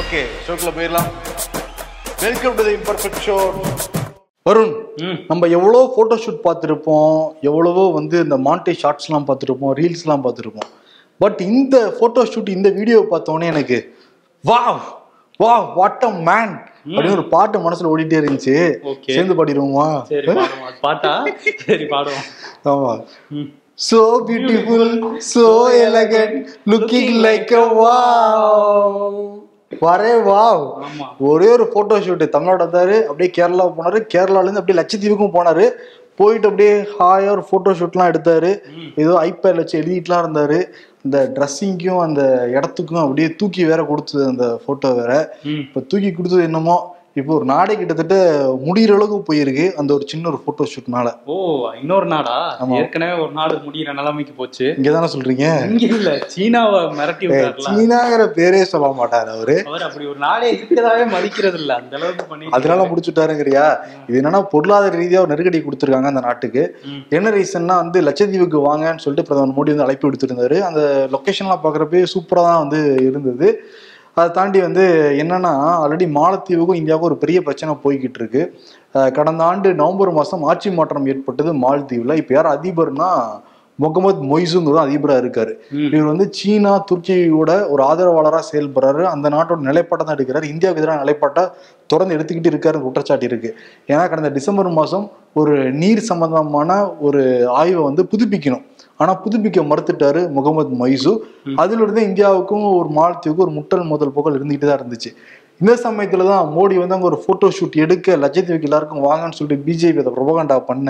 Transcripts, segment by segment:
Okay ஷோக்குள்ள போயிடலாம். Welcome to the imperfect show Varun நம்ம எவ்வளோ ஃபோட்டோ ஷூட் பார்த்துருப்போம் எவ்வளவோ வந்து இந்த மாண்டே ஷார்ட்ஸ்லாம் பார்த்துருப்போம் ரீல்ஸ்லாம் பார்த்துருப்போம். பட் இந்த ஃபோட்டோ ஷூட் இந்த வீடியோ பார்த்தோன்னே எனக்கு வா வா வாட் அ மேன் அப்படின்னு ஒரு பாட்டு மனசுல ஓடிட்டே இருந்துச்சு. சேர்ந்து பாடிடுவோமா? பாட்டா? சரி பாடுவோம். ஆமா. So beautiful so elegant looking like a wow வரே ஆமா. ஒரே ஒரு போட்டோ ஷூட் தமிழ்நாடு வந்தாரு அப்படியே கேரளா போனாரு. கேரளால இருந்து அப்படியே லட்சத்தீவுக்கும் போனாரு. போயிட்டு அப்படியே ஹாயா ஒரு போட்டோ ஷூட்லாம் எடுத்தாரு. ஏதோ ஐபேட்ல வச்சு எழுதிட்டுலாம் இருந்தாரு. இந்த ட்ரெஸ்ஸிங்க்கும் அந்த இடத்துக்கும் அப்படியே தூக்கி வேற கொடுத்தது அந்த போட்டோ வேற. இப்ப தூக்கி கொடுத்தது என்னமோ இப்போ ஒரு நாடே கிட்டத்தட்ட முடிகிற அளவுக்கு போயிருக்கு. அந்த ஒரு சின்ன ஒரு போட்டோ ஷூட்னால ஓ இன்னொரு நாடா. ஏற்கனவே ஒரு நாடு முடியிற நிலைமைக்கு போச்சு. இங்க தானே சொல்றீங்க? இங்க இல்ல சீனாவை மிரட்டி சீனாங்கிற பேரே சொல்ல மாட்டாரு அவரு. அவர் அப்படி ஒரு நாடே இருக்கிறதாவே மதிக்கிறது இல்ல அந்த அளவுக்கு பண்ணி அதனால முடிச்சுட்டாருங்கிறியா? இது என்னன்னா பொருளாதார ரீதியா ஒரு நெருக்கடி கொடுத்துருக்காங்க அந்த நாட்டுக்கு. என்ன ரீசன்னா வந்து லட்சத்தீவுக்கு வாங்கன்னு சொல்லிட்டு பிரதமர் மோடி வந்து அழைப்பு விடுத்திருந்தாரு. அந்த லொகேஷன்லாம் பாக்குறப்ப சூப்பரா தான் வந்து இருந்தது. அதை தாண்டி வந்து என்னன்னா ஆல்ரெடி மாலத்தீவுக்கும் இந்தியாவுக்கும் ஒரு பெரிய பிரச்சனை போய்கிட்டு இருக்கு கடந்த ஆண்டு நவம்பர் மாதம் ஆட்சி மாற்றம் ஏற்பட்டது மாலத்தீவில். இப்போ யார் அதிபர்னா முகமது மொய்சுங்கிறதும் அதிபரா இருக்காரு. ம். இவர் வந்து சீனா துருக்கியோட ஒரு ஆதரவாளரா செயல்படுறாரு. அந்த நாட்டோட நிலைப்பாட்டை தான் எடுக்கிறாரு. இந்தியாவுக்கு எதிரான நிலைப்பாட்டை தொடர்ந்து எடுத்துக்கிட்டு இருக்காரு குற்றச்சாட்டு இருக்கு. ஏன்னா கடந்த டிசம்பர் மாசம் ஒரு நீர் சம்பந்தமான ஒரு ஆய்வை வந்து புதுப்பிக்கணும். ஆனா புதுப்பிக்க மறுத்துட்டாரு முகமது மைசு அதுல இருந்து இந்தியாவுக்கும் ஒரு மாலத்தீவுக்கும் ஒரு முட்டல் மோதல் போக்கள் இருந்துகிட்டு தான் இருந்துச்சு. இந்த சமயத்துல தான் மோடி வந்து அங்க ஒரு போட்டோ ஷூட் எடுக்க லட்சத்தீவுக்கு எல்லாருக்கும் வாங்கன்னு சொல்லிட்டு பிஜேபி அதை ப்ரொபகண்டா பண்ண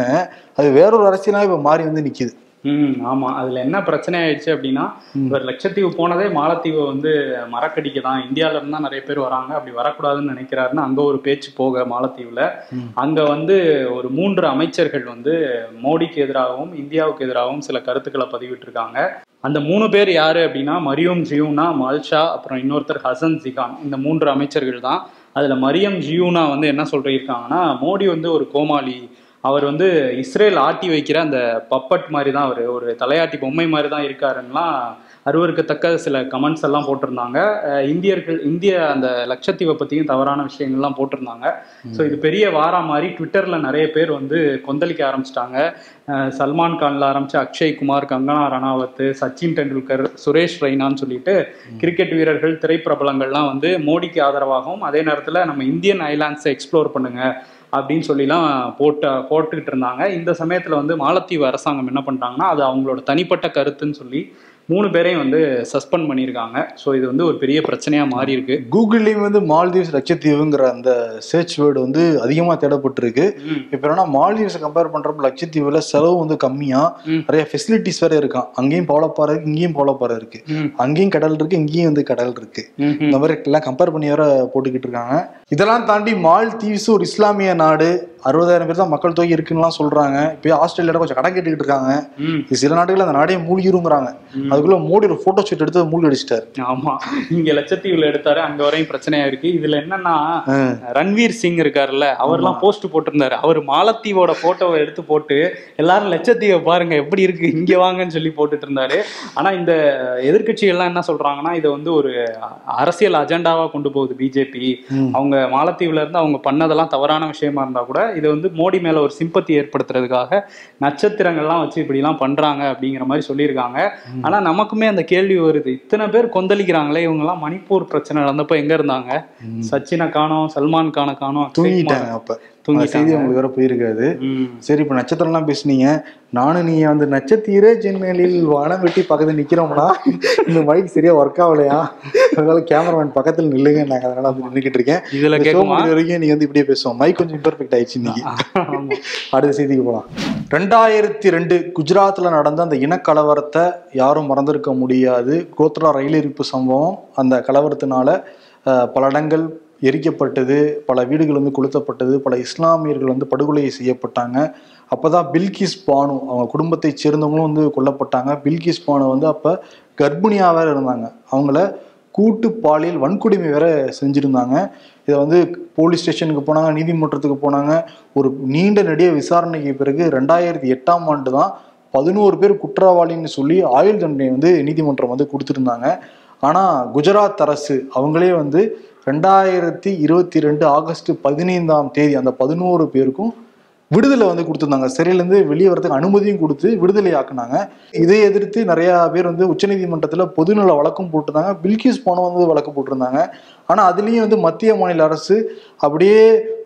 அது வேறொரு அரசியலா இப்ப மாறி வந்து நிக்குது. ம் ஆமா. அதுல என்ன பிரச்சனை ஆயிடுச்சு அப்படின்னா இவர் லட்சத்தீவு போனதே மாலத்தீவை வந்து மறக்கடிக்க தான் இந்தியால இருந்து நிறைய பேர் வராங்க. அப்படி வரக்கூடாதுன்னு நினைக்கிறாருன்னு அங்க ஒரு பேச்சு போக மாலத்தீவுல. அங்க வந்து ஒரு மூன்று அமைச்சர்கள் வந்து மோடிக்கு எதிராகவும் இந்தியாவுக்கு எதிராகவும் சில கருத்துக்களை பதிவிட்டிருக்காங்க. அந்த மூணு பேர் யாரு அப்படின்னா மரியம் ஜியூனா மல்ஷா அப்புறம் இன்னொருத்தர் ஹசன் ஜிகான். இந்த மூன்று அமைச்சர்கள் தான். அதுல மரியம் ஜியூனா வந்து என்ன சொல்லியிருக்காங்கன்னா மோடி வந்து ஒரு கோமாளி அவர் வந்து இஸ்ரேல் ஆட்டி வைக்கிற அந்த பப்பட் மாதிரி தான் அவர். ஒரு தலையாட்டி பொம்மை மாதிரி தான் இருக்காருன்னெலாம் அருவருக்கத்தக்க சில கமெண்ட்ஸ் எல்லாம் போட்டிருந்தாங்க. இந்தியர்கள் இந்திய அந்த லட்சத்தீவை பற்றியும் தவறான விஷயங்கள்லாம் போட்டிருந்தாங்க. ஸோ இது பெரிய வாரா மாதிரி ட்விட்டரில் நிறைய பேர் வந்து கொந்தளிக்க ஆரம்பிச்சிட்டாங்க. சல்மான் கான்ல ஆரம்பிச்சு அக்ஷய் குமார் கங்கனா ரணாவத் சச்சின் டெண்டுல்கர் சுரேஷ் ரெய்னான்னு சொல்லிட்டு கிரிக்கெட் வீரர்கள் திரைப்பிரபலங்கள்லாம் வந்து மோடிக்கு ஆதரவாகவும் அதே நேரத்தில் நம்ம இந்தியன் ஐலாண்ட்ஸை எக்ஸ்ப்ளோர் பண்ணுங்க. அப்படின்னு சொல்லிலாம் போட்ட போட்டுக்கிட்டு இருந்தாங்க. இந்த சமயத்தில் வந்து மாலத்தீவு அரசாங்கம் என்ன பண்ணிட்டாங்கன்னா அது அவங்களோட தனிப்பட்ட கருத்துன்னு சொல்லி மூணு பேரையும் வந்து சஸ்பெண்ட் பண்ணியிருக்காங்க. ஸோ இது வந்து ஒரு பெரிய பிரச்சனையாக மாறி இருக்கு கூகுள்லயும் வந்து மால்தீவ்ஸ் லட்சத்தீவுங்கிற அந்த சர்ச் வேர்டு வந்து அதிகமா தேடப்பட்டிருக்கு. இப்ப என்னன்னா மால்தீவ்ஸ் கம்பேர் பண்றப்ப லட்சத்தீவுல செலவு வந்து கம்மியா. நிறைய ஃபெசிலிட்டிஸ் வேற இருக்கான். அங்கேயும் பவளப்பாறை இருக்கு இங்கேயும் பவளப்பாறை இருக்கு. அங்கேயும் கடல் இருக்கு இங்கேயும் வந்து கடல் இருக்கு. இந்த மாதிரி எல்லாம் கம்பேர் பண்ணி வேற போட்டுக்கிட்டு இருக்காங்க. இதெல்லாம் தாண்டி மால்தீவ்ஸ் ஒரு இஸ்லாமிய நாடு. அறுபதாயிரம் பேர் தான் மக்கள் தொகை இருக்குன்னுலாம் சொல்றாங்க. இப்போ ஆஸ்திரேலியால கொஞ்சம் கடன் கேட்டுக்கிட்டு இருக்காங்க. சில நாடுகள் அந்த நாடே மூழ்கிருங்கிறாங்க. அதுக்குள்ள மோடி ஒரு போட்டோ ஷூட் எடுத்து மூழ்கி அடிச்சிட்டாரு. ஆமா. இங்க லட்சத்தீவுல எடுத்தாரு அங்க வரையும் பிரச்சனையா இருக்கு. இதுல என்னன்னா ரன்வீர் சிங் இருக்காருல்ல அவர்லாம் போஸ்ட் போட்டிருந்தாரு. அவர் மாலத்தீவோட போட்டோவை எடுத்து போட்டு எல்லாரும் லட்சத்தீவை பாருங்க எப்படி இருக்கு இங்க வாங்கன்னு சொல்லி போட்டுட்டு இருந்தாரு. ஆனா இந்த எதிர்க்கட்சிகள்லாம் என்ன சொல்றாங்கன்னா இதை வந்து ஒரு அரசியல் அஜெண்டாவா கொண்டு போகுது பிஜேபி அவங்க மாலத்தீவுல இருந்து அவங்க பண்ணதெல்லாம் தவறான விஷயமா இருந்தா கூட இது வந்து மோடி மேல ஒரு சிம்பத்தி ஏற்படுத்துறதுக்காக நட்சத்திரங்கள்லாம் வச்சு இப்படி எல்லாம் பண்றாங்க அப்படிங்கிற மாதிரி சொல்லியிருக்காங்க. ஆனா நமக்குமே அந்த கேள்வி வருது. இத்தனை பேர் கொந்தளிக்கிறாங்களே இவங்க எல்லாம் மணிப்பூர் பிரச்சனை நடந்தப்ப எங்க இருந்தாங்க? சச்சினை காணோம் சல்மான் கானை காணோம். தூங்கிட்டாங்க அப்ப. அந்த. செய்தி உங்களுக்கு வேற போயிருக்காது. சரி இப்ப நட்சத்திரம்லாம் பேசுனீங்க. நானும் நீ அந்த நட்சத்திர ஜன்னலில் வானம் வெட்டி பக்கத்துல நிக்கிறோம்னா இந்த மைக் சரியா ஒர்க் ஆகலையா? அதனால கேமராமேன் பக்கத்துல நில்லுங்க நாங்க அதனால வந்து நின்னுக்கிட்டு இருக்கேன். இதுல வரைக்கும் நீங்க வந்து இப்படியே பேசுவோம். மைக் கொஞ்சம் இம்பர்ஃபெக்ட் ஆயிடுச்சு இன்னைக்கு. அடுத்த செய்திக்கு போலாம். ரெண்டாயிரத்தி ரெண்டு குஜராத்ல நடந்த அந்த இனக்கலவரத்தை யாரும் மறந்திருக்க முடியாது. கோத்ரா ரயில் எரிப்பு சம்பவம் அந்த கலவரத்தினால பல இடங்கள் எரிக்கப்பட்டது பல வீடுகள் வந்து கொளுத்தப்பட்டது பல இஸ்லாமியர்கள் வந்து படுகொலை செய்யப்பட்டாங்க. அப்போதான் பில்கிஸ் பானு அவங்க குடும்பத்தை சேர்ந்தவங்களும் வந்து கொல்லப்பட்டாங்க. பில்கிஸ் பானு வந்து அப்போ கர்ப்பிணியாக வேற இருந்தாங்க. அவங்கள கூட்டு பாலியல் வன்கொடுமை வேற செஞ்சுருந்தாங்க. இதை வந்து போலீஸ் ஸ்டேஷனுக்கு போனாங்க நீதிமன்றத்துக்கு போனாங்க. ஒரு நீண்ட நெடிய விசாரணைக்கு பிறகு ரெண்டாயிரத்தி எட்டாம் ஆண்டு தான் பதினோரு பேர் குற்றவாளின்னு சொல்லி ஆயுள் தண்டனை வந்து நீதிமன்றம் வந்து கொடுத்துருந்தாங்க. ஆனால் குஜராத் அரசு அவங்களே வந்து ரெண்டாயிரத்தி இருபத்தி ரெண்டு ஆகஸ்ட் பதினைந்தாம் தேதி அந்த பதினோரு பேருக்கும் விடுதலை வந்து கொடுத்துருந்தாங்க. சிறையிலேருந்து வெளியே வரதுக்கு அனுமதியும் கொடுத்து விடுதலை ஆக்குனாங்க. இதை எதிர்த்து நிறைய பேர் வந்து உச்சநீதிமன்றத்தில் பொதுநல வழக்கம் போட்டிருந்தாங்க. பில்கிஸ் போன வந்து வழக்கு போட்டிருந்தாங்க. ஆனால் அதுலேயும் வந்து மத்திய மாநில அரசு அப்படியே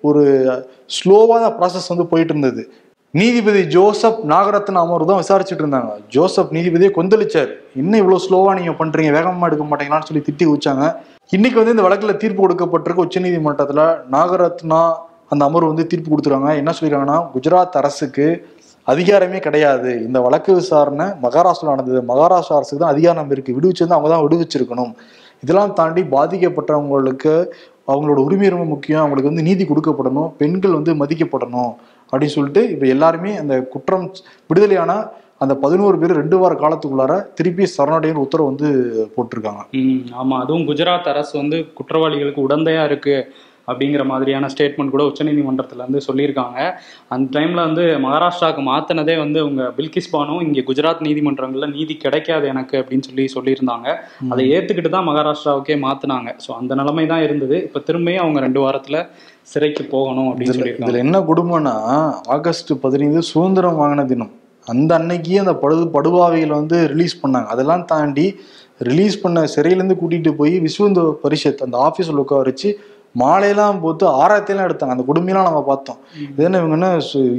ஒரு ஸ்லோவாக தான் ப்ராசஸ் வந்து போயிட்டு இருந்தது. நீதிபதி ஜோசப் நாகரத்ன அமர்வு தான் விசாரிச்சுட்டு இருந்தாங்க. ஜோசப் நீதிபதியை கொந்தளிச்சார். இன்னும் இவ்வளோ ஸ்லோவாக நீங்கள் பண்ணுறீங்க வேகமாக எடுக்க மாட்டீங்களான்னு சொல்லி திட்டி வச்சாங்க இன்னைக்கு வந்து இந்த வழக்கில் தீர்ப்பு கொடுக்கப்பட்டிருக்கு உச்சநீதிமன்றத்தில். நாகரத்னா அந்த அமர்வு வந்து தீர்ப்பு கொடுத்துருக்காங்க. என்ன சொல்லிடுறாங்கன்னா குஜராத் அரசுக்கு அதிகாரமே கிடையாது. இந்த வழக்கு விசாரணை மகாராஷ்டிரா நடந்தது. மகாராஷ்டிரா அரசுக்கு தான் அதிகாரம் இருக்குது விடுவிச்சிருந்தா அவங்க தான் விடுவிச்சிருக்கணும். இதெல்லாம் தாண்டி பாதிக்கப்பட்டவங்களுக்கு அவங்களோட உரிமை ரொம்ப முக்கியம். அவங்களுக்கு வந்து நீதி கொடுக்கப்படணும். பெண்கள் வந்து மதிக்கப்படணும். அப்படின்னு சொல்லிட்டு இப்போ எல்லாருமே அந்த குற்றம் விடுதலையான அந்த பதினோரு பேர் ரெண்டு வார காலத்துக்குள்ளார திருப்பி சரணடையும் உத்தரவு வந்து போட்டிருக்காங்க. ம் ஆமா. அதுவும் குஜராத் அரசு வந்து குற்றவாளிகளுக்கு உடந்தையா இருக்கு அப்படிங்கிற மாதிரியான ஸ்டேட்மெண்ட் கூட உச்சநீதிமன்றத்துல வந்து சொல்லியிருக்காங்க. அந்த டைம்ல வந்து மகாராஷ்டிராவுக்கு மாத்தினதே வந்து அவங்க பில்கிஸ் பானு இங்க குஜராத் நீதிமன்றங்கள்ல நீதி கிடைக்காது எனக்கு அப்படின்னு சொல்லி சொல்லியிருந்தாங்க. அதை ஏத்துக்கிட்டு தான் மகாராஷ்டிராவுக்கே மாத்தினாங்க. ஸோ அந்த நிலைமை தான் இருந்தது. இப்ப திரும்பியும் அவங்க ரெண்டு வாரத்துல சிறைக்கு போகணும் அப்படின்னு சொல்லியிருக்காங்க. இதுல என்ன குடும்பம்னா ஆகஸ்ட் பதினைந்து சுதந்திரம் வாங்கின தினம். அந்த அன்னைக்கு அந்த படு படுவாவைகளை வந்து ரிலீஸ் பண்ணாங்க. அதெல்லாம் தாண்டி ரிலீஸ் பண்ண சிறையிலேருந்து கூட்டிட்டு போய் விஸ்வந்த பரிஷத் அந்த ஆஃபீஸில் உட்கார வச்சு மாலையெல்லாம் போட்டு ஆராயத்தையெல்லாம் எடுத்தாங்க. அந்த குடும்பம்லாம் நம்ம பார்த்தோம். இது என்ன இவங்க என்ன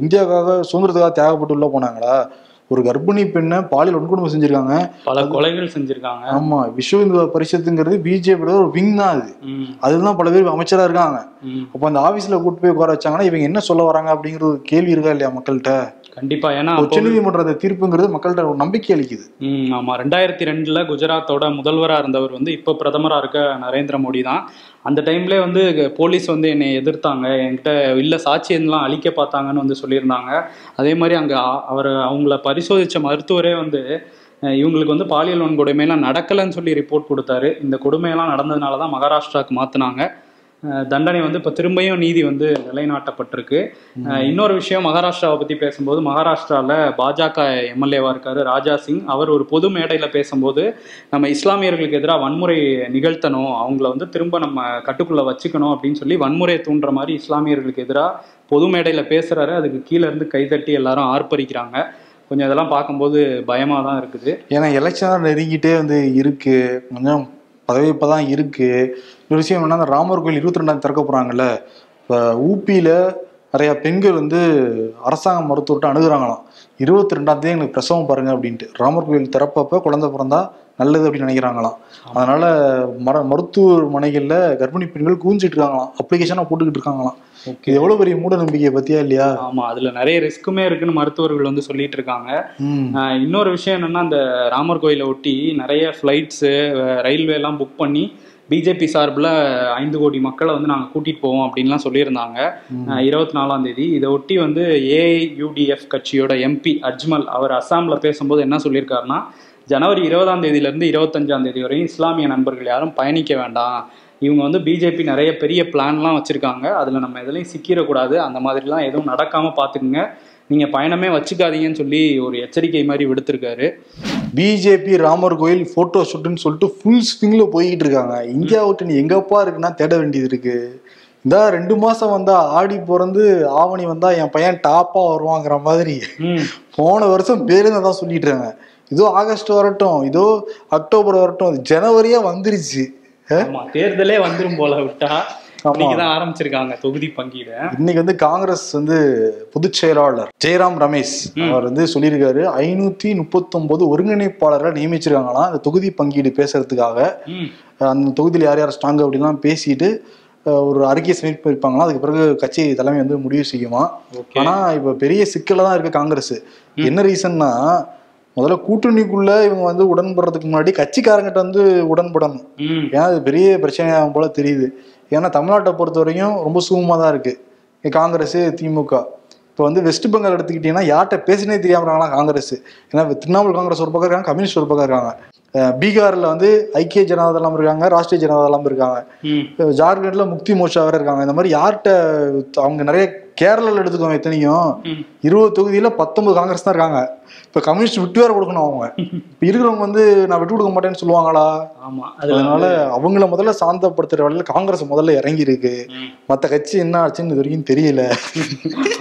இந்தியாவுக்காக சுதந்திரத்துக்காக தியாகப்பட்டு உள்ள போனாங்களா? ஒரு கர்ப்பிணி பெண்ணை பாலியல் வன்கொடுமை செஞ்சிருக்காங்க. பல கொலைகள் செஞ்சிருக்காங்க. ஆமா விஸ்வ இந்து பரிஷத்துங்கிறது பிஜேபியோட ஒரு விங் தான் அது. அதுதான் பல பேர் அமைச்சரா இருக்காங்க. அப்போ அந்த ஆபீஸ்ல கூட்டு போய் உட்கார வச்சாங்கன்னா இவங்க என்ன சொல்ல வராங்க அப்படிங்கிற ஒரு கேள்வி இருக்கா இல்லையா மக்கள்கிட்ட? கண்டிப்பா ஏன்னா அப்போ உச்சநீதிமன்ற அந்த தீர்ப்புங்கிறது மக்கள்கிட்ட ஒரு நம்பிக்கை அளிக்குது. ஆமா. ரெண்டாயிரத்தி ரெண்டுல குஜராத்தோட முதல்வரா இருந்தவர் வந்து இப்ப பிரதமரா இருக்க நரேந்திர மோடி தான். அந்த டைம்ல வந்து போலீஸ் வந்து என்னை எதிர்த்தாங்க. என்கிட்ட இல்லை சாட்சியம்லாம் அழிக்க பார்த்தாங்கன்னு வந்து சொல்லியிருந்தாங்க. அதே மாதிரி அங்கே அவர் அவங்கள பரிசோதித்த மருத்துவரே வந்து இவங்களுக்கு வந்து பாலியல் வன்கொடுமையெல்லாம் நடக்கலைன்னு சொல்லி ரிப்போர்ட் கொடுத்தாரு. இந்த கொடுமையெல்லாம் நடந்ததுனால தான் மகாராஷ்டிராவுக்கு மாற்றினாங்க தண்டனை வந்து இப்போ திரும்பியும் நீதி வந்து நிலைநாட்டப்பட்டிருக்கு. இன்னொரு விஷயம் மகாராஷ்டிராவை பத்தி பேசும்போது மகாராஷ்டிரால பாஜக எம்எல்ஏவா இருக்காரு ராஜா சிங். அவர் ஒரு பொது மேடையில பேசும்போது நம்ம இஸ்லாமியர்களுக்கு எதிராக வன்முறை நிகழ்த்தணும் அவங்கள வந்து திரும்ப நம்ம கட்டுக்குள்ள வச்சுக்கணும் அப்படின்னு சொல்லி வன்முறையை தூண்டுற மாதிரி இஸ்லாமியர்களுக்கு எதிராக பொது மேடையில பேசுறாரு. அதுக்கு கீழே இருந்து கைதட்டி எல்லாரும் ஆர்ப்பரிக்கிறாங்க. கொஞ்சம் இதெல்லாம் பார்க்கும்போது பயமா தான் இருக்குது. ஏன்னா எலெக்ஷன் நெருங்கிட்டே வந்து இருக்கு. கொஞ்சம் பதவி இப்பதான் இருக்கு. ஒரு விஷயம் என்னன்னா அந்த ராமர் கோயில் இருபத்தி ரெண்டாம் திறக்க போறாங்கல்ல இப்போ ஊபியில நிறைய பெண்கள் வந்து அரசாங்க மருத்துவர்கிட்ட அணுகுறாங்களாம். இருபத்தி ரெண்டாம் தேதி எங்களுக்கு பிரசவம் பாருங்க அப்படின்ட்டு. ராமர் கோயில் திறப்பப்ப குழந்தை பிறந்தா நல்லது அப்படின்னு நினைக்கிறாங்களாம். அதனால மர மருத்துவமனைகள்ல கர்ப்பிணி பெண்கள் கூஞ்சிட்டு இருக்காங்களாம். அப்ளிகேஷனா போட்டுக்கிட்டு இருக்காங்களாம். இது எவ்வளவு பெரிய மூட நம்பிக்கை பத்தியா இல்லையா? ஆமா அதுல நிறைய ரிஸ்க்குமே இருக்குன்னு மருத்துவர்கள் வந்து சொல்லிட்டு இருக்காங்க. இன்னொரு விஷயம் என்னன்னா அந்த ராமர் கோயிலை ஒட்டி நிறைய ஃப்ளைட்ஸு ரயில்வே எல்லாம் புக் பண்ணி பிஜேபி சார்பில் ஐந்து கோடி மக்களை வந்து நாங்கள் கூட்டிட்டு போவோம் அப்படின்லாம் சொல்லியிருந்தாங்க. இருபத்தி நாலாம் தேதி. இதை ஒட்டி வந்து ஏஐயூடிஎஃப் கட்சியோட எம்பி அஜ்மல் அவர் அஸ்ஸாமில் பேசும்போது என்ன சொல்லியிருக்காருன்னா ஜனவரி இருபதாம் தேதியிலேருந்து இருபத்தஞ்சாம் தேதி வரையும் இஸ்லாமிய நண்பர்கள் யாரும் பயணிக்க வேண்டாம். இவங்க வந்து பிஜேபி நிறைய பெரிய பிளான்லாம் வச்சுருக்காங்க. அதில் நம்ம எதுலையும் சிக்கிடக்கூடாது அந்த மாதிரிலாம் எதுவும் நடக்காமல் பார்த்துக்குங்க. நீங்கள் பயணமே வச்சுக்காதீங்கன்னு சொல்லி ஒரு எச்சரிக்கை மாதிரி விடுத்திருக்காரு. பிஜேபி ராமர் கோயில் போட்டோ ஷூட்னு சொல்லிட்டு ஃபுல் ஸ்விங்ல போய்கிட்டு இருக்காங்க. இந்தியா விட்டு நீ எங்கப்பா இருக்குன்னா தேட வேண்டியது இருக்கு. இந்த ரெண்டு மாசம் வந்தா ஆடி பிறந்து ஆவணி வந்தா என் பையன் டாப்பா வருவாங்கிற மாதிரி. போன வருஷம் பேருந்து தான் சொல்லிட்டு இருக்காங்க இதோ ஆகஸ்ட் வரட்டும் இதோ அக்டோபர் வரட்டும் ஜனவரியா வந்துருச்சு. தேர்தலே வந்துரும் போல விட்டா. ஆமா. இன்னைக்குதான் ஆரம்பிச்சிருக்காங்க தொகுதி பங்கீடு. இன்னைக்கு வந்து காங்கிரஸ் வந்து பொதுச் செயலாளர் ஜெயராம் ரமேஷ் அவர் வந்து சொல்லியிருக்காரு ஐநூத்தி முப்பத்தொன்பது ஒருங்கிணைப்பாளர்களை நியமிச்சிருக்காங்களாம் இந்த தொகுதி பங்கீடு பேசுறதுக்காக. அந்த தொகுதியில் யார் யார் ஸ்ட்ராங் அப்படிலாம் பேசிட்டு ஒரு அறிக்கை சமர்ப்பிப்பாங்களாம் அதுக்கு பிறகு கட்சி தலைமை வந்து முடிவு செய்யுமா. ஆனா இப்ப பெரிய சிக்கல தான் இருக்கு காங்கிரஸ். என்ன ரீசன்னா முதல்ல கூட்டணிக்குள்ள இவங்க வந்து உடன்படுறதுக்கு முன்னாடி கட்சிக்காரங்கிட்ட வந்து உடன்படணும். ஏன்னா அது பெரிய பிரச்சனையாகும் போல தெரியுது. ஏன்னா தமிழ்நாட்டை பொறுத்த வரைக்கும் ரொம்ப சுகமாக தான் இருக்கு. காங்கிரஸ் திமுக. இப்போ வந்து வெஸ்ட் பெங்கால் எடுத்துக்கிட்டீங்கன்னா யார்கிட்ட பேசினே தெரியாம இருக்காங்களா காங்கிரஸ்? ஏன்னா திரிணாமுல் காங்கிரஸ் ஒரு பக்கம் இருக்காங்க கம்யூனிஸ்ட் ஒரு பக்கம் இருக்காங்க. பீகார்ல வந்து ஐக்கிய ஜனதாதளம் இருக்காங்க ராஷ்டிரிய ஜனதாதளம் இருக்காங்க. ஜார்க்கண்ட்ல முக்தி மோர்ச்சா வேற இருக்காங்க. இந்த மாதிரி யார்கிட்ட அவங்க நிறைய கேரளால எடுத்துக்கோங்க எத்தனையும். இருபது தொகுதியில பத்தொன்பது காங்கிரஸ் தான் இருக்காங்க. இப்ப கம்யூனிஸ்ட் விட்டு வேற கொடுக்கணும் அவங்க. இப்ப இருக்கிறவங்க வந்து நான் விட்டு கொடுக்க மாட்டேன்னு சொல்லுவாங்களா? ஆமா அதனால அவங்கள முதல்ல சாந்தப்படுத்துற வேலையில காங்கிரஸ் முதல்ல இறங்கி இருக்கு. மத்த கட்சி என்ன ஆச்சுன்னு இது வரைக்கும் தெரியல.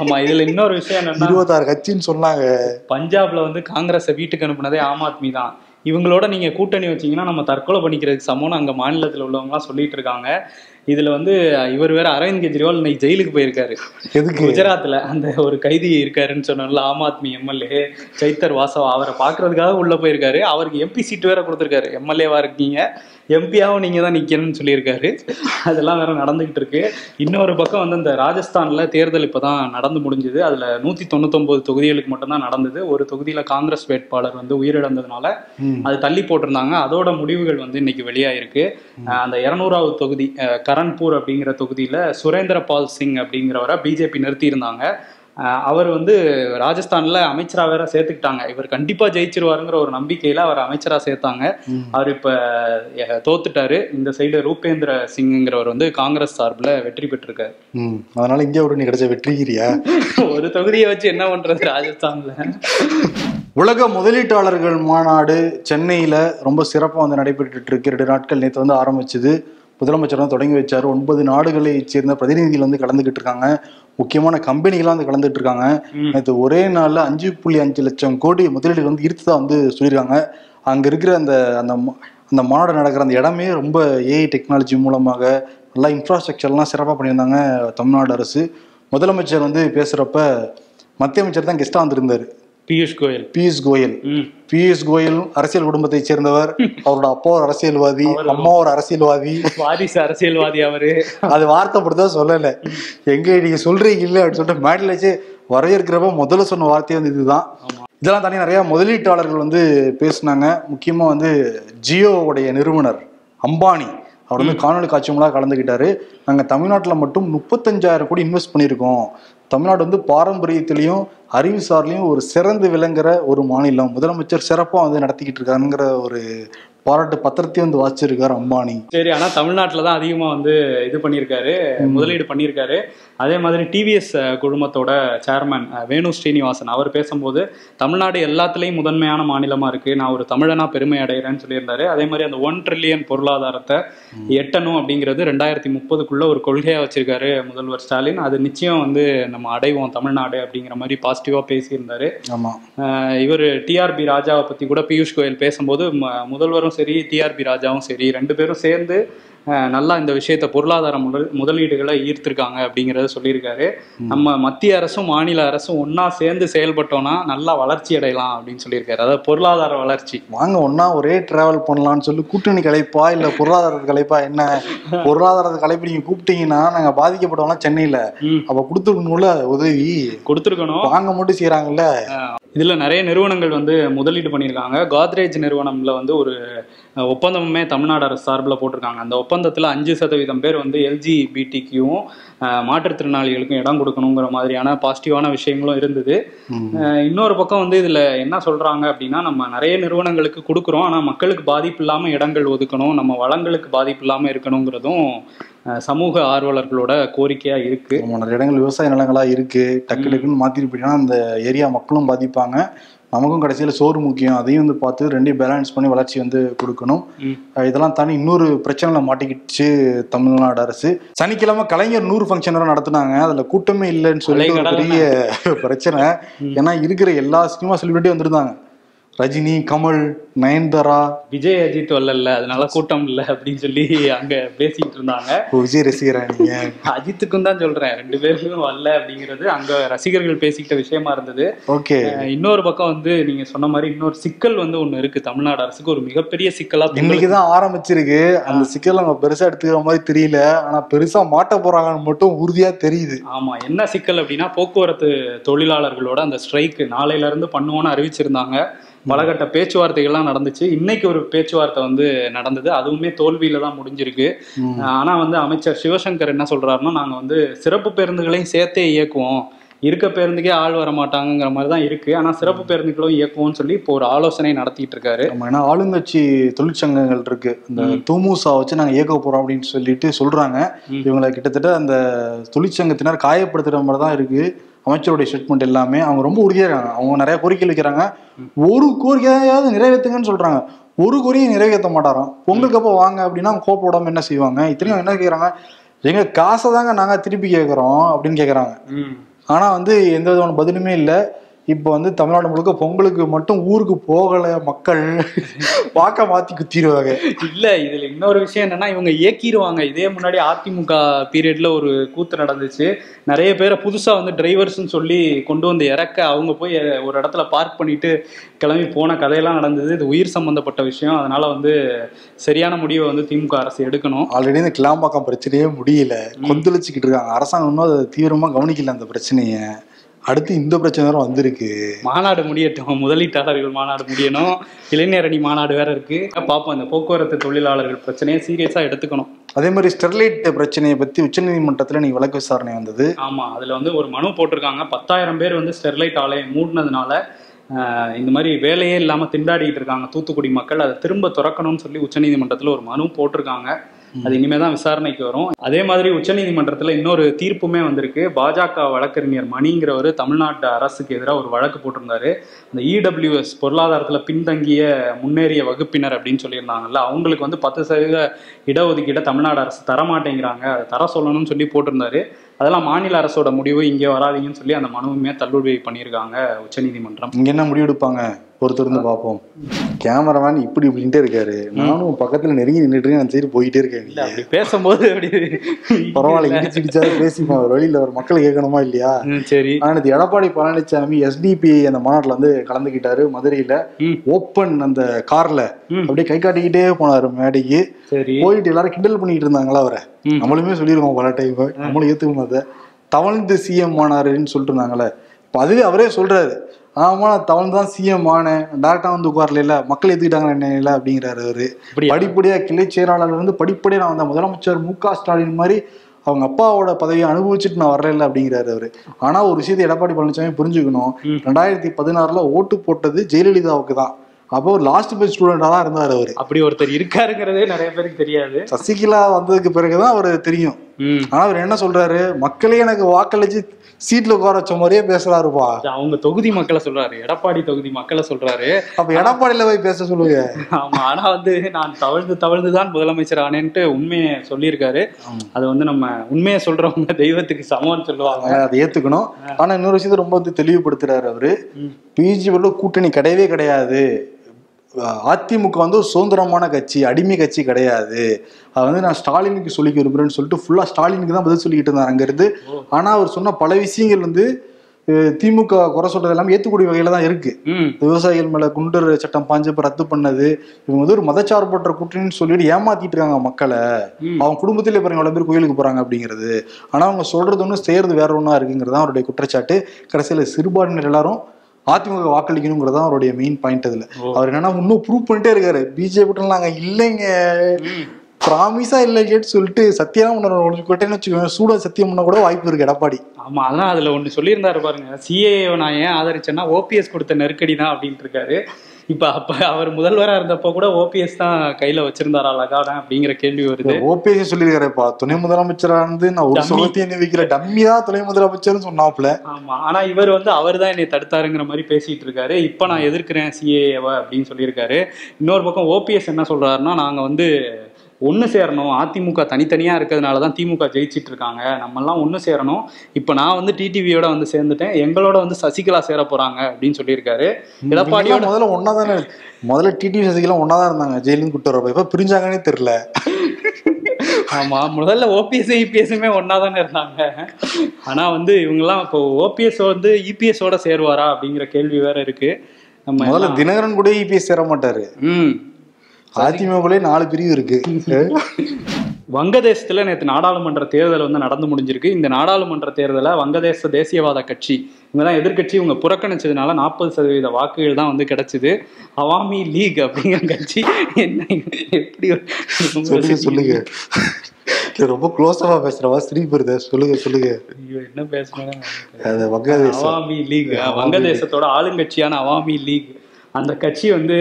ஆமா இதுல இன்னொரு விஷயம் என்னன்னா இருபத்தாறு கட்சின்னு சொன்னாங்க. பஞ்சாப்ல வந்து காங்கிரஸை வீட்டுக்கு அனுப்புனதே ஆம் ஆத்மி தான். இவங்களோட நீங்க கூட்டணி வச்சீங்கன்னா நம்ம தற்கொலை பண்ணிக்கிறதுக்கு சமம்னு அங்க மாநிலத்துல உள்ளவங்கலாம் சொல்லிட்டு இருக்காங்க. இதுல வந்து இவர் வேற அரவிந்த் கெஜ்ரிவால் இன்னைக்கு ஜெயிலுக்கு போயிருக்காரு. எதுக்கு? குஜராத்ல அந்த ஒரு கைதி இருக்காருன்னு சொன்னோம்ல ஆம் ஆத்மி எம்எல்ஏ சைத்தர் வாசவ் அவரை பாக்குறதுக்காக உள்ள போயிருக்காரு. அவருக்கு எம்பி சீட் வேற கொடுத்துருக்காரு. எம்எல்ஏவா இருக்கீங்க. எம்பியாவும் நீங்க தான் நிக்கணும்னு சொல்லியிருக்காரு. அதெல்லாம் வேற நடந்துகிட்டு இருக்கு. இன்னொரு பக்கம் வந்து இந்த ராஜஸ்தான்ல தேர்தல் இப்பதான் நடந்து முடிஞ்சது. அதுல நூத்தி தொண்ணூத்தொன்பது தொகுதிகளுக்கு மட்டும்தான் நடந்தது. ஒரு தொகுதியில காங்கிரஸ் வேட்பாளர் வந்து உயிரிழந்ததுனால. அது தள்ளி போட்டிருந்தாங்க. அதோட முடிவுகள் வந்து இன்னைக்கு வெளியாயிருக்கு. அந்த இருநூறாவது தொகுதி அஹ் கரன்பூர் அப்படிங்கிற தொகுதியில சுரேந்திர பால் சிங் அப்படிங்கிறவரை பிஜேபி நிறுத்தியிருந்தாங்க. அவர் வந்து ராஜஸ்தான்ல அமைச்சரா வேற சேர்த்துக்கிட்டாங்க. இவர் கண்டிப்பா ஜெயிச்சிருவாருங்கிற ஒரு நம்பிக்கையில அவர் அமைச்சரா சேர்த்தாங்க. அவர் இப்ப தோத்துட்டாரு. இந்த சைடு ரூபேந்திர சிங்ங்கிறவர் வந்து காங்கிரஸ் சார்பில் வெற்றி பெற்றிருக்காரு. அதனால இந்தியா உடனே கிடைச்ச வெற்றிகிரியா? ஒரு தொகுதியை வச்சு என்ன பண்றது ராஜஸ்தான்ல? உலக முதலீட்டாளர்கள் மாநாடு சென்னையில ரொம்ப சிறப்பாக வந்து நடைபெற்றுட்டு இருக்கு. ரெண்டு நாட்கள் நேற்று வந்து ஆரம்பிச்சது. முதலமைச்சர் வந்து தொடங்கி வச்சாரு. ஒன்பது நாடுகளை சேர்ந்த பிரதிநிதிகள் வந்து கலந்துக்கிட்டு இருக்காங்க. முக்கியமான கம்பெனிகள்லாம் வந்து கலந்துட்டு இருக்காங்க. நேற்று ஒரே நாள்ல அஞ்சு புள்ளி அஞ்சு லட்சம் கோடி முதலீடு வந்து ஈர்த்ததா வந்து சொல்லியிருக்காங்க. அங்க இருக்கிற அந்த அந்த அந்த மாநாடு நடக்கிற அந்த இடமே ரொம்ப ஏஐ டெக்னாலஜி மூலமாக நல்லா இன்ஃப்ராஸ்ட்ரக்சர்லாம் சிறப்பாக பண்ணியிருந்தாங்க தமிழ்நாடு அரசு. முதலமைச்சர் வந்து பேசுறப்ப மத்திய அமைச்சர் தான் கெஸ்டா வந்திருந்தாரு. பியூஷ் கோயல். பியூஷ் கோயல். பியூஷ் கோயல் அரசியல் குடும்பத்தை சேர்ந்தவர். அவரோட அப்பா ஒரு அரசியல்வாதி அம்மா ஒரு அரசியல்வாதி. வாரிசு அரசியல்வாதி அவரு. அது வார்த்தைப்படுத்தா சொல்லல. எங்க நீங்க சொல்றீங்க இல்ல அப்படின்னு சொல்லிட்டு மேடையில் வச்சு வரவேற்கிறப்ப முதல்ல சொன்ன வார்த்தையே வந்து இதுதான். இதெல்லாம் தாண்டி நிறைய முதலீட்டாளர்கள் வந்து பேசுனாங்க. முக்கியமா வந்து ஜியோவுடைய நிறுவனர் அம்பானி. அவர் வந்து காணொலி காட்சி மூலம் கலந்துக்கிட்டாரு. நாங்கள் தமிழ்நாட்டில் மட்டும் முப்பத்தஞ்சாயிரம் கோடி இன்வெஸ்ட் பண்ணியிருக்கோம். தமிழ்நாடு வந்து பாரம்பரியத்திலையும் அறிவுசார்லையும் ஒரு சிறந்து விளங்குற ஒரு மாநிலம். முதலமைச்சர் சிறப்பாக வந்து நடத்திக்கிட்டு இருக்காருங்கிற ஒரு பாராட்டு பத்திரத்தையும் வந்து வாசிச்சிருக்காரு அம்பானி. சரி ஆனா தமிழ்நாட்டுல தான் அதிகமா வந்து இது பண்ணியிருக்காரு முதலீடு பண்ணியிருக்காரு. அதே மாதிரி டிவிஎஸ் குழுமத்தோட சேர்மன் வேணு ஸ்ரீனிவாசன் அவர் பேசும்போது தமிழ்நாடு எல்லாத்துலேயும் முதன்மையான மாநிலமா இருக்கு. நான் ஒரு தமிழனா பெருமை அடைகிறேன்னு சொல்லியிருந்தாரு. அதே மாதிரி அந்த ஒன் ட்ரில்லியன் பொருளாதாரத்தை எட்டணும் அப்படிங்கிறது ரெண்டாயிரத்தி முப்பதுக்குள்ள ஒரு கொள்கையா வச்சிருக்காரு முதல்வர் ஸ்டாலின். அது நிச்சயம் வந்து நம்ம அடைவோம் தமிழ்நாடு அப்படிங்கிற மாதிரி பாசிட்டிவா பேசியிருந்தாரு. ஆமா. இவர் டிஆர்பி ராஜாவை பத்தி கூட பியூஷ் கோயல் பேசும்போது முதல்வரும் சரி டிஆர்பி ராஜாவும் சரி ரெண்டு பேரும் சேர்ந்து நல்லா இந்த விஷயத்த பொருளாதார முதல் முதலீடுகளை ஈர்த்திருக்காங்க அப்படிங்கிறத சொல்லியிருக்காரு. நம்ம மத்திய அரசும் மாநில அரசும் ஒண்ணா சேர்ந்து செயல்பட்டோம்னா நல்லா வளர்ச்சி அடையலாம் அப்படின்னு சொல்லியிருக்காரு. அதாவது பொருளாதார வளர்ச்சி. வாங்க ஒன்னா ஒரே டிராவல் பண்ணலாம்னு சொல்லி கூட்டணி கலைப்பா இல்ல பொருளாதாரத்து கலைப்பா என்ன? பொருளாதாரத்து கலைப்பு நீங்க கூப்பிட்டீங்கன்னா நாங்க பாதிக்கப்பட்டவங்களாம் சென்னையில. அப்ப கொடுத்துருக்கணும்ல உதவி? கொடுத்துருக்கணும். வாங்க மட்டும் செய்யறாங்கல்ல இதுல நிறைய நிறுவனங்கள் வந்து முதலீடு பண்ணியிருக்காங்க. கோத்ரேஜ் நிறுவனம்ல வந்து ஒரு ஒப்பந்தமுமே தமிழ்நாடு அரசு சார்பில் போட்டிருக்காங்க. அந்த ஒப்பந்தத்துல அஞ்சு சதவீதம் பேர் வந்து எல்ஜி பிடிக்கும் மாற்றுத்திறனாளிகளுக்கும் இடம் கொடுக்கணுங்கிற மாதிரியான பாசிட்டிவான விஷயங்களும் இருந்தது. இன்னொரு பக்கம் வந்து இதுல என்ன சொல்றாங்க அப்படின்னா நம்ம நிறைய நிறுவனங்களுக்கு கொடுக்குறோம். ஆனா மக்களுக்கு பாதிப்பு இல்லாம இடங்கள் ஒதுக்கணும் நம்ம வளங்களுக்கு பாதிப்பு இல்லாம இருக்கணுங்கிறதும் சமூக ஆர்வலர்களோட கோரிக்கையா இருக்கு. நிறைய இடங்கள் விவசாய நிலங்களா இருக்கு. டக்கு டக்குன்னு மாத்திட்டு போயிட்டோம்னா அந்த ஏரியா மக்களும் பாதிப்பாங்க. நமக்கும் கடைசியில சோறு முக்கியம். அதையும் வந்து பார்த்து ரெண்டையும் பேலன்ஸ் பண்ணி வளர்ச்சி வந்து கொடுக்கணும். இதெல்லாம் தாண்டி இன்னொரு பிரச்சனைல மாட்டிக்கிச்சு தமிழ்நாடு அரசு. சனிக்கிழமை கலைஞர் நூறு ஃபங்க்ஷன் வேற நடத்துனாங்க. அதுல கூட்டமே இல்லைன்னு சொல்லி பெரிய பிரச்சனை. ஏன்னா இருக்கிற எல்லா சினிமா செலிபிரிட்டி வந்திருந்தாங்க. ரஜினி கமல் நயன்தாரா. விஜய் அஜித் வரல அதனால கூட்டம் இல்லை அப்படின்னு சொல்லி அங்க பேசிட்டு இருந்தாங்க. விஜய் ரசிகரா நீங்க? அஜித்துக்கும் தான் சொல்றேன் ரெண்டு பேருமே வரல அப்படிங்கிறது. அங்க ரசிகர்கள் பேசிக்கிட்ட விஷயமா இருந்தது. ஓகே. இன்னொரு பக்கம் வந்து நீங்க சொன்ன மாதிரி இன்னொரு சிக்கல் வந்து ஒண்ணு இருக்கு. தமிழ்நாடு அரசுக்கு ஒரு மிகப்பெரிய சிக்கலா இன்னைக்குதான் ஆரம்பிச்சிருக்கு. அந்த சிக்கல் நம்ம பெருசா எடுத்துக்கிற மாதிரி தெரியல. ஆனா பெருசா மாட்ட போறாங்கன்னு மட்டும் உறுதியா தெரியுது. ஆமா என்ன சிக்கல் அப்படின்னா போக்குவரத்து தொழிலாளர்களோட அந்த ஸ்ட்ரைக் நாளையில இருந்து பண்ணுவோம்னு அறிவிச்சிருந்தாங்க. பலகட்ட பேச்சுவார்த்தைகள்லாம் நடந்துச்சு. இன்னைக்கு ஒரு பேச்சுவார்த்தை வந்து நடந்தது. அதுவுமே தோல்வியில தான் முடிஞ்சிருக்கு. ஆனா வந்து அமைச்சர் சிவசங்கர் என்ன சொல்றாருன்னா நாங்க வந்து சிறப்பு பேருந்துகளையும் சேர்த்தே இயக்குவோம். இருக்க பேருந்துக்கே ஆள் வர மாட்டாங்கங்கிற மாதிரி தான் இருக்கு. ஆனா சிறப்பு பேருந்துகளும் இயக்குவோம்னு சொல்லி இப்போ ஒரு ஆலோசனை நடத்திட்டு இருக்காரு. ஏன்னா ஆளுங்கட்சி தொழிற்சங்கங்கள் இருக்கு. இந்த துமுசா வச்சு நாங்க இயக்க போறோம் அப்படின்னு சொல்லிட்டு சொல்றாங்க. இவங்களை கிட்டத்தட்ட அந்த தொழிற்சங்கத்தினர் காயப்படுத்துற மாதிரி தான் இருக்கு. அமைச்சருடைய ஸ்டேட்மெண்ட் எல்லாமே அவங்க ரொம்ப உறுதியா இருக்காங்க. அவங்க நிறைய கோரிக்கை வைக்கிறாங்க. ஒரு கோரிக்கையாவது நிறைவேற்றுங்கன்னு சொல்றாங்க. ஒரு கோரிக்கையை நிறைவேற்ற மாட்டாராம். பொங்கலுக்கு அப்போ வாங்க அப்படின்னா கோப்ப விடாம என்ன செய்வாங்க? இத்தனையும் என்ன கேக்குறாங்க? எங்க காசை தாங்க நாங்க திருப்பி கேட்கறோம் அப்படின்னு கேக்குறாங்க. ஆனா வந்து எந்த விதமான பதிலுமே இல்லை. இப்போ வந்து தமிழ்நாடு முழுக்க பொங்கலுக்கு மட்டும் ஊருக்கு போகல மக்கள். வாக்க மாத்தி குத்திடுவாங்க இல்ல இதுல இன்னொரு விஷயம் என்னன்னா இவங்க இயக்கிடுவாங்க இதே முன்னாடி அதிமுக பீரியட்ல ஒரு கூத்து நடந்துச்சு. நிறைய பேரை புதுசா வந்து டிரைவர்ஸ்னு சொல்லி கொண்டு வந்து இறக்க அவங்க போய் ஒரு இடத்துல பார்க் பண்ணிட்டு கிளம்பி போன கதையெல்லாம் நடந்தது. இது உயிர் சம்பந்தப்பட்ட விஷயம். அதனால வந்து சரியான முடிவை வந்து திமுக அரசு எடுக்கணும். ஆல்ரெடி இந்த கிளாம்பாக்கம் பிரச்சனையே முடியல. கொந்தளிச்சுக்கிட்டு இருக்காங்க. அரசாங்கம் இன்னும் அதை தீவிரமா கவனிக்கல அந்த பிரச்சனைய. அடுத்து இந்த பிரச்சனை வேற வந்திருக்கு. மாநாடு முடியட்டும். முதலீட்டாளர்கள் மாநாடு முடியணும். இளைஞரணி மாநாடு வேற இருக்கு. பார்ப்போம் இந்த போக்குவரத்து தொழிலாளர்கள் பிரச்சனையை சீரியஸா எடுத்துக்கணும். அதே மாதிரி ஸ்டெர்லைட் பிரச்சனையை பத்தி உச்சநீதிமன்றத்துல நீ வழக்கு விசாரணை வந்தது. ஆமா அதுல வந்து ஒரு மனு போட்டிருக்காங்க. பத்தாயிரம் பேர் வந்து ஸ்டெர்லைட் ஆலையை மூடினதுனால இந்த மாதிரி வேலையே இல்லாம திண்டாடிட்டு இருக்காங்க. தூத்துக்குடி மக்கள் அதை திரும்ப திறக்கணும்னு சொல்லி உச்சநீதிமன்றத்துல ஒரு மனு போட்டிருக்காங்க. அது இனிமே தான் விசாரணைக்கு வரும். அதே மாதிரி உச்சநீதிமன்றத்தில் இன்னொரு தீர்ப்புமே வந்திருக்கு. பாஜக வழக்கறிஞர் மணிங்கிறவர் தமிழ்நாட்டு அரசுக்கு எதிராக ஒரு வழக்கு போட்டிருந்தாரு. அந்த இடபிள்யூஎஸ் பொருளாதாரத்தில் பின்தங்கிய முன்னேறிய வகுப்பினர் அப்படின்னு சொல்லியிருந்தாங்கல்ல அவங்களுக்கு வந்து பத்து சதவீத இடஒதுக்கீடை தமிழ்நாடு அரசு தரமாட்டேங்கிறாங்க. அதை தர சொல்லணும்னு சொல்லி போட்டிருந்தாரு. அதெல்லாம் மாநில அரசோட முடிவு இங்கே வராதீங்கன்னு சொல்லி அந்த மனுவுமே தள்ளுபடி பண்ணியிருக்காங்க உச்சநீதிமன்றம். இங்கே என்ன முடிவெடுப்பாங்க? பொறுத்திருந்து பார்ப்போம். கேமராமேன் இப்படி இப்படின்ட்டே இருக்காரு. நானும் பக்கத்துல நெருங்கி நின்றுட்டு அந்த சைடு போயிட்டே இருக்கேன். இல்ல அப்படி பேசும்போது அப்படி பரவாயில்ல இடிச்சு இடிச்சாவது பேசிப்போம். ஒரு வழியில ஒரு மக்கள் கேட்கணுமா இல்லையா? சரி. ஆனா இது எடப்பாடி பழனிசாமி எஸ்டிபி அந்த மாநாட்டுல வந்து கலந்துக்கிட்டாரு மதுரையில. ஓப்பன் அந்த கார்ல. அப்படியே கை காட்டிக்கிட்டே போனாரு மேடைக்கு. சரி. போயிட்டு எல்லாரும் கிண்டல் பண்ணிட்டு இருந்தாங்களா அவரை. நம்மளுமே சொல்லியிருக்கோம் பல டைம் நம்மளும் ஏத்துக்கணும் அதை. தவழ்ந்து சிஎம் ஆனாருன்னு சொல்லிட்டு இருந்தாங்களே. இப்ப அதுவே அவரே சொல்றாரு. ஆமா நான் தவழ்ந்து தான் சிஎம் ஆனேன். டேரக்டா வந்து உட்கார்ல மக்கள் ஏத்துக்கிட்டாங்க என்ன இல்ல அப்படிங்கிறாரு அவரு. அப்படியா? படிப்படியா கிளை செயலாளர் வந்து படிப்படியா நான் வந்த முதலமைச்சர் மு க ஸ்டாலின் மாதிரி அவங்க அப்பாவோட பதவியை அனுபவிச்சுட்டு நான் வரல அப்படிங்கிறாரு அவரு. ஆனா ஒரு விஷயத்தை எடப்பாடி பழனிசாமி புரிஞ்சுக்கணும். ரெண்டாயிரத்தி பதினாறுல ஓட்டு போட்டது ஜெயலலிதாவுக்கு தான். அப்போ ஒரு லாஸ்ட் பெஞ்ச் ஸ்டூடெண்டா தான் இருந்தார் அவரு. அப்படி ஒருத்தர் இருக்காருங்கிறதே நிறைய பேருக்கு தெரியாது. சசிகலா வந்ததுக்கு பிறகுதான் அவரு தெரியும். ஆனா அவர் என்ன சொல்றாரு? மக்களே எனக்கு வாக்களிச்சு சீட்ல உட்கார வச்ச மாதிரியே பேசுறாருப்பா. அவங்க தொகுதி மக்களை சொல்றாரு. எடப்பாடி தொகுதி மக்களை சொல்றாரு. அப்ப எடப்பாடியில போய் பேச சொல்லுங்க. ஆமா ஆனா வந்து நான் தவழ்ந்து தவழ்ந்து தான் முதலமைச்சர் ஆனேன்ட்டு உண்மையை சொல்லியிருக்காரு. அது வந்து நம்ம உண்மையை சொல்றவங்க தெய்வத்துக்கு சமம்னு சொல்லுவாங்க. அதை ஏத்துக்கணும். ஆனா இன்னொரு விஷயத்தை ரொம்ப வந்து தெளிவுபடுத்துறாரு அவரு. ம். பிஜேபியோட கூட்டணி கிடையவே கிடையாது. அதிமுக வந்து ஒரு சுதந்திரமான கட்சி அடிமை கட்சி கிடையாது. அது வந்து நான் ஸ்டாலினுக்கு சொல்லிக்க விரும்புறேன்னு சொல்லிட்டு ஃபுல்லா ஸ்டாலினுக்கு தான் பதில் சொல்லிக்கிட்டு இருந்தார் அங்கிருந்து. ஆனா அவர் சொன்ன பல விஷயங்கள் வந்து திமுக குறை சொல்றது எல்லாமே ஏத்துக்கூடிய வகையில தான் இருக்கு. விவசாயிகள் மேல குண்டர் சட்டம் பாஞ்சு இப்ப ரத்து பண்ணது. இவங்க வந்து ஒரு மதச்சார்பற்ற கூட்டணின்னு சொல்லிட்டு ஏமாத்திட்டு இருக்காங்க மக்களை. அவங்க குடும்பத்திலே பாருங்க எவ்வளவு பேர் கோயிலுக்கு போறாங்க அப்படிங்கிறது. ஆனா அவங்க சொல்றது ஒண்ணு செய்யறது வேற ஒண்ணா இருக்குங்கிறது தான் அவருடைய குற்றச்சாட்டு. கடைசியில சிறுபான்மையினர் எல்லாரும் அதிமுக வாக்களிக்கணுங்கிறது அவருடைய மெயின் பாயிண்ட் அதுல. அவர் என்னன்னா இன்னும் ப்ரூவ் பண்ணிட்டே இருக்காரு. பிஜேபி நாங்க இல்லைங்க. ப்ராமிஸா இல்லை கேட்டு சொல்லிட்டு சத்தியம் ஒன்று கொட்டேன்னு வச்சுக்கோங்க சூட சத்தியம் பண்ண கூட வாய்ப்பு இருக்கு எடப்பாடி. ஆமா அதான் அதுல ஒண்ணு சொல்லியிருந்தாரு பாருங்க. சிஏ நான் ஏன் ஆதரிச்சேன்னா ஓபிஎஸ் கொடுத்த நெருக்கடி தான் அப்படின்ட்டு இருக்காரு இப்ப அப்ப அவர் முதல்வரா இருந்தப்போ கூட ஓபிஎஸ் தான் கையில வச்சிருந்தாரா லகாடன் அப்படிங்கிற கேள்வி வருது. ஓபிஎஸ் சொல்லியிருக்காருப்பா. துணை முதலமைச்சரா இருந்து நான் ஒரு. சுகத்தையும் என்ன வைக்கிற டம்மி தான் துணை முதலமைச்சர்னு சொன்னாப்ல ஆமா ஆனா இவர் வந்து அவர் தான் என்னை தடுத்தாருங்கிற மாதிரி பேசிட்டு இருக்காரு இப்ப நான் எதிர்க்கிறேன் சிஏஏவ அப்படின்னு சொல்லியிருக்காரு. இன்னொரு பக்கம் ஓபிஎஸ் என்ன சொல்றாருன்னா நாங்க வந்து ஒன்று சேரணும். அதிமுக தனித்தனியாக இருக்கிறதுனால தான் திமுக ஜெயிச்சிட்டு இருக்காங்க நம்மெல்லாம் ஒன்று சேரணும். இப்போ நான் வந்து டிடிவியோட வந்து சேர்ந்துட்டேன். எங்களோட வந்து சசிகலா சேர போறாங்க அப்படின்னு சொல்லியிருக்காரு. எடப்பாடியோட முதல்ல ஒன்னா தானே முதல்ல டிடிவி சசிகலாம் ஒன்னா தான் இருந்தாங்க. ஜெயிலுக்கு கூட்டு வரப்ப. இப்ப பிரிஞ்சாங்கன்னே தெரியல. ஆமா முதல்ல ஓபிஎஸ் இபிஎஸ்ஸுமே ஒன்னா தானே இருந்தாங்க. ஆனா வந்து இவங்கெல்லாம் இப்போ ஓபிஎஸ் வந்து இபிஎஸோட சேருவாரா அப்படிங்கிற கேள்வி வேற இருக்கு. நம்ம முதல்ல தினகரன் கூட இபிஎஸ் சேர மாட்டாரு. ம். அதிமுகலே நாலு பிரிவு இருக்கு. வங்கதேசத்துல நேற்று நாடாளுமன்ற தேர்தல் வந்து நடந்து முடிஞ்சிருக்கு. இந்த நாடாளுமன்ற தேர்தலை வங்கதேச தேசியவாத கட்சி இவங்க தான் எதிர்க்கட்சி இவங்க புறக்கணிச்சதுனால நாற்பது சதவீத வாக்குகள் தான் வந்து கிடைச்சது. அவாமி லீக் அப்படிங்கிற கட்சி என்ன எப்படி சொல்லுங்க ரொம்ப க்ளோஸாவா பேசுறவா சிரிப்பு வருது. சொல்லுங்க சொல்லுங்க. ஐயோ, என்ன பேசுறேன் அது வங்காளதேசம் அவாமி லீக். வங்கதேசத்தோட ஆளுங்கட்சியான அவாமி லீக். அந்த கட்சி வந்து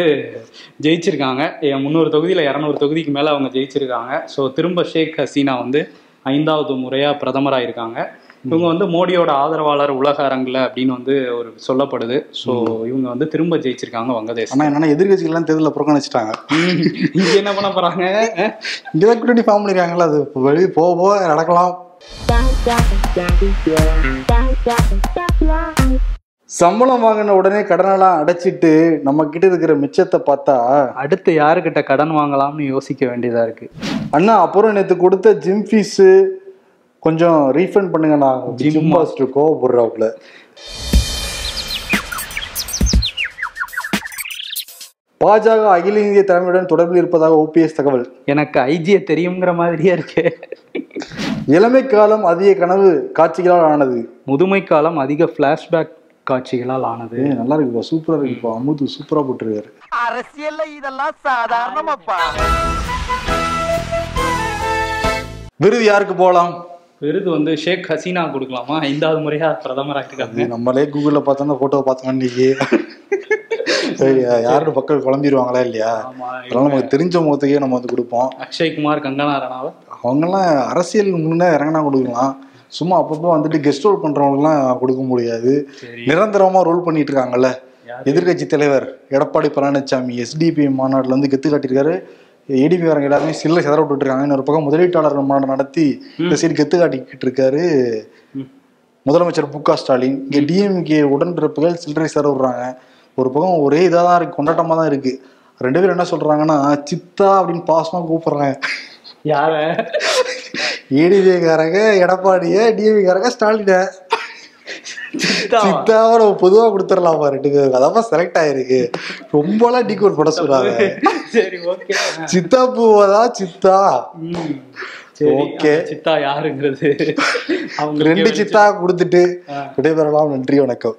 ஜெயிச்சிருக்காங்க முந்நூறு தொகுதியில் இரநூறு தொகுதிக்கு மேலே அவங்க ஜெயிச்சிருக்காங்க ஸோ திரும்ப ஷேக் ஹசீனா வந்து ஐந்தாவது முறையாக பிரதமராக இருக்காங்க இவங்க வந்து மோடியோட ஆதரவாளர் உலக அரங்கில் அப்படின்னு வந்து ஒரு சொல்லப்படுது ஸோ இவங்க வந்து திரும்ப ஜெயிச்சிருக்காங்க வங்கதேசம் ஆனா என்னன்னா எதிர்கட்சிகள்லாம் தேர்தலில் புறக்கணிச்சிட்டாங்க இங்க என்ன பண்ண போறாங்க இங்கதான் கூட்டணி ஃபார்ம் பண்ணிருக்காங்களா அது வெளியே போக போக நடக்கலாம் சம்பளம் வாங்கின உடனே கடனெல்லாம் அடைச்சிட்டு நம்ம கிட்ட இருக்கிற மிச்சத்தை பார்த்தா அடுத்து யாருக்கிட்ட கடன் வாங்கலாம்னு யோசிக்க வேண்டியதா இருக்கு? அண்ணா அப்புறம் நேத்து கொடுத்த ஜிம் ஃபீஸு கொஞ்சம் ரீஃபண்ட் பண்ணுங்கண்ணா. ஜிம் மாஸ்டர் கோவப்படுறாப்புல. பாஜக அகில இந்திய தலைமையுடன் தொடர்பில் இருப்பதாக ஓபிஎஸ் தகவல். எனக்கு ஐஜியை தெரியுங்கிற மாதிரியே இருக்கு. இளமை காலம் அதிக கனவு காட்சிகளால் ஆனது. முதுமை காலம் அதிக ஃப்ளாஷ்பேக் காட்சிகளால் ஆனது. நல்லா இருக்குப்பா சூப்பரா இருக்குப்பா. அமுது சூப்பரா போட்டிருக்காரு. அரசியல்ல இதெல்லாம் சாதாரணமாப்பா. விருது யாருக்கு போகலாம் விருது வந்து ஷேக் ஹசீனா கொடுக்கலாமா? ஐந்தாவது முறையா பிரதமராக இருக்காங்க நம்மளே கூகுள்ல பார்த்தோம்னா போட்டோ பார்த்தோம் இன்னைக்கு யாரோட மக்கள் குழம்பிடுவாங்களா இல்லையா? ஆமா அதனால நமக்கு தெரிஞ்ச முகத்துக்கே நம்ம வந்து கொடுப்போம். அக்ஷய் குமார் கங்கனா ரனாவத். அவங்கெல்லாம் அரசியல் முன்னே இறங்கினா கொடுக்கலாம். சும்மா அப்பப்போ வந்துட்டு கெஸ்ட் ரோல் பண்றவங்களுக்குலாம் கொடுக்க முடியாது. நிரந்தரமா ரோல் பண்ணிட்டு இருக்காங்கல்ல யாரு? எதிர்க்கட்சி தலைவர் எடப்பாடி பழனிசாமி எஸ்டிபி மாநாட்டில் வந்து கெத்து காட்டியிருக்காரு. ஏடிபி காரங்க எல்லாருமே சில்ல செதற விட்டுட்டு இருக்காங்க இன்னொரு பக்கம் முதலீட்டாளர்கள் மாநாடு நடத்தி இந்த சைடு கெத்து காட்டிக்கிட்டு இருக்காரு. முதலமைச்சர் மு க ஸ்டாலின். இங்க டிஎம்கே உடன்பிறப்புகள் சில்லறை சேர விடுறாங்க. ஒரு பக்கம் ஒரே இதாக தான் இருக்கு கொண்டாட்டமா தான் இருக்கு. ரெண்டு பேரும் என்ன சொல்றாங்கன்னா சித்தா அப்படின்னு பாசமா கூப்பிடுறாங்க. யார? ஏடிபிகாரங்க எடப்பாடிய டிஎம்காரங்க ஸ்டாலின. சித்தாவை நம்ம பொதுவா கொடுத்துடலாமா ரெண்டு பேருக்கு? அதான் செலக்ட் ஆயிருக்கு. ரொம்பலாம் டிகோட் பண்ண சொல்றாங்க ஓகே சித்தா பூவாதா சித்தா. அந்த சித்தா யாருங்கிறது? அவங்க ரெண்டு சித்தா கொடுத்துட்டு விடைபெறலாம். நன்றி வணக்கம்.